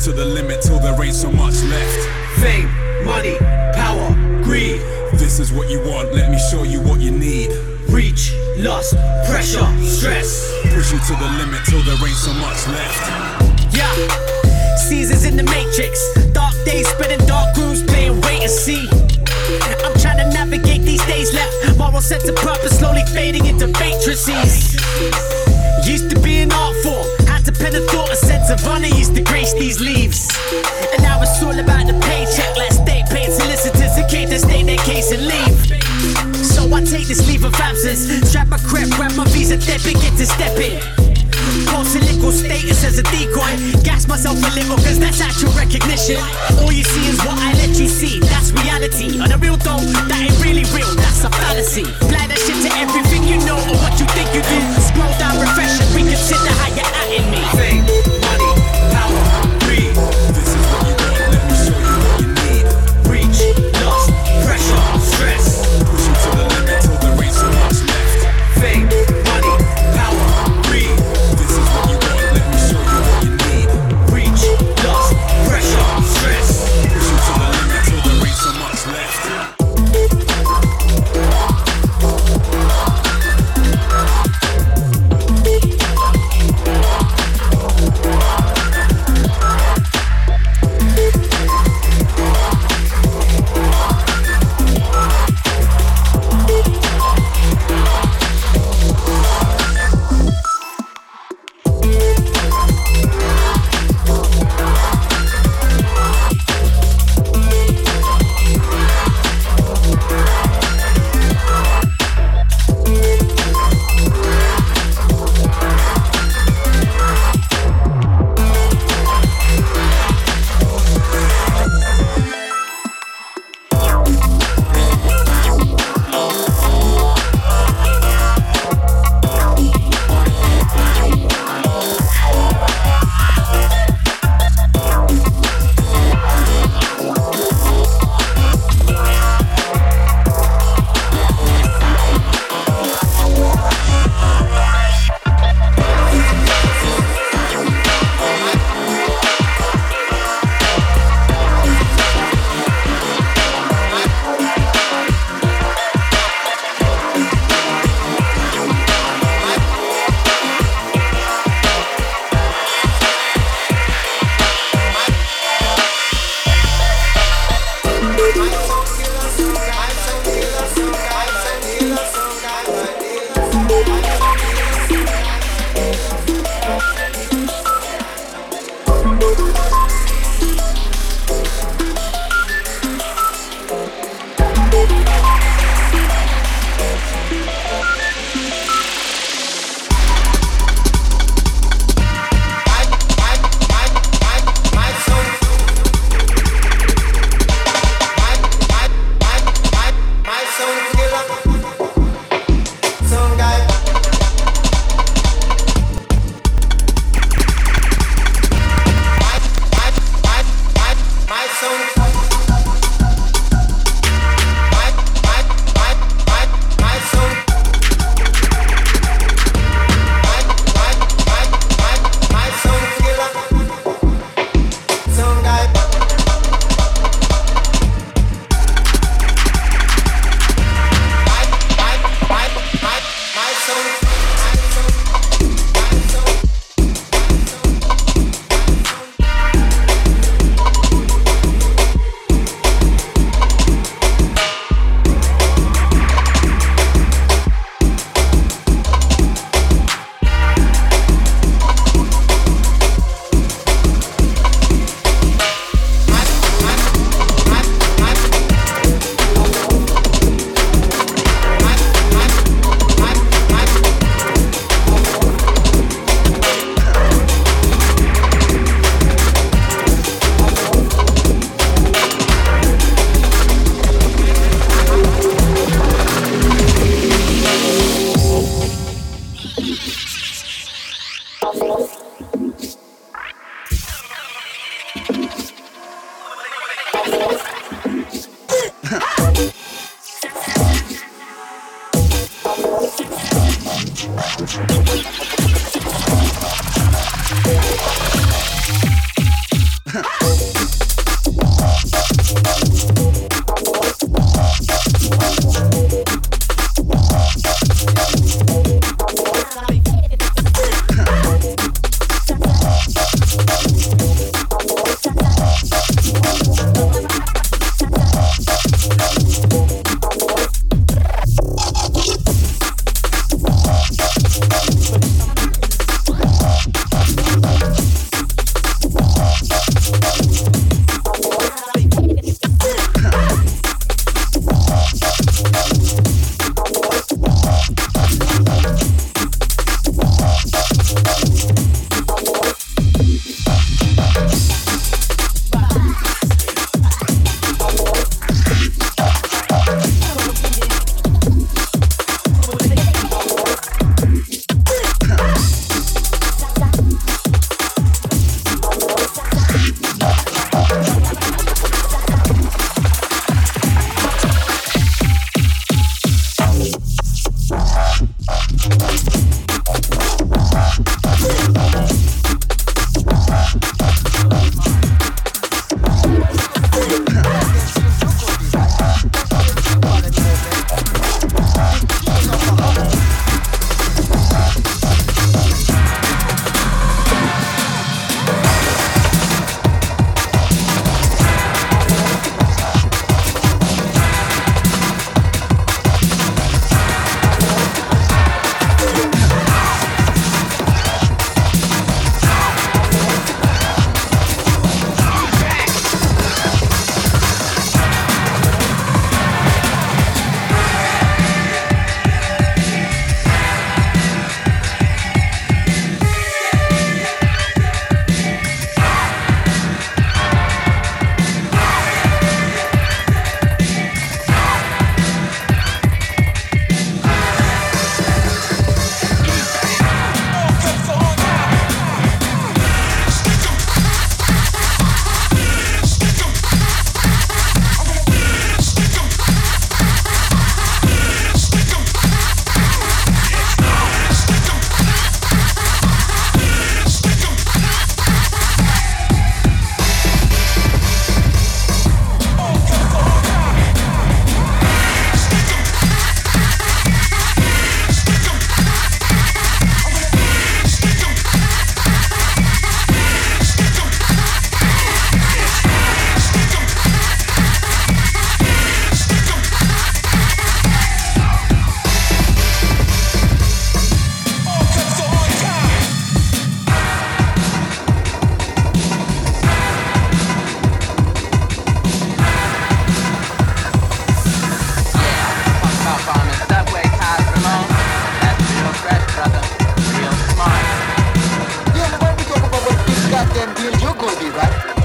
to the limit till there ain't so much left. Fame, money, power, greed. This is what you want, let me show you what you need. Reach, lust, pressure, stress. Push you to the limit till there ain't so much left. Yeah, Caesar's in the matrix. Dark days spent in dark rooms, playing wait and see. I'm trying to navigate these days left. Moral sense of purpose slowly fading into vacancies. Used to be an art form not to pen a thought, a sense of honor used to grace these leaves. And now it's all about the paycheck. Let's stay paid solicitors in case they stay their case and leave. So I take this leave of absence. Strap my crap, grab my visa, debit, get to step in. Post legal status as a decoy. Gas myself a little, cause that's actual recognition. All you see is what I let you see. That's reality. On a real though, that ain't really real. That's a fallacy. Apply that shit to everything you know or what you think you do. Scroll down, refresh, and reconsider how you act me. Sing. them deal, you go be right.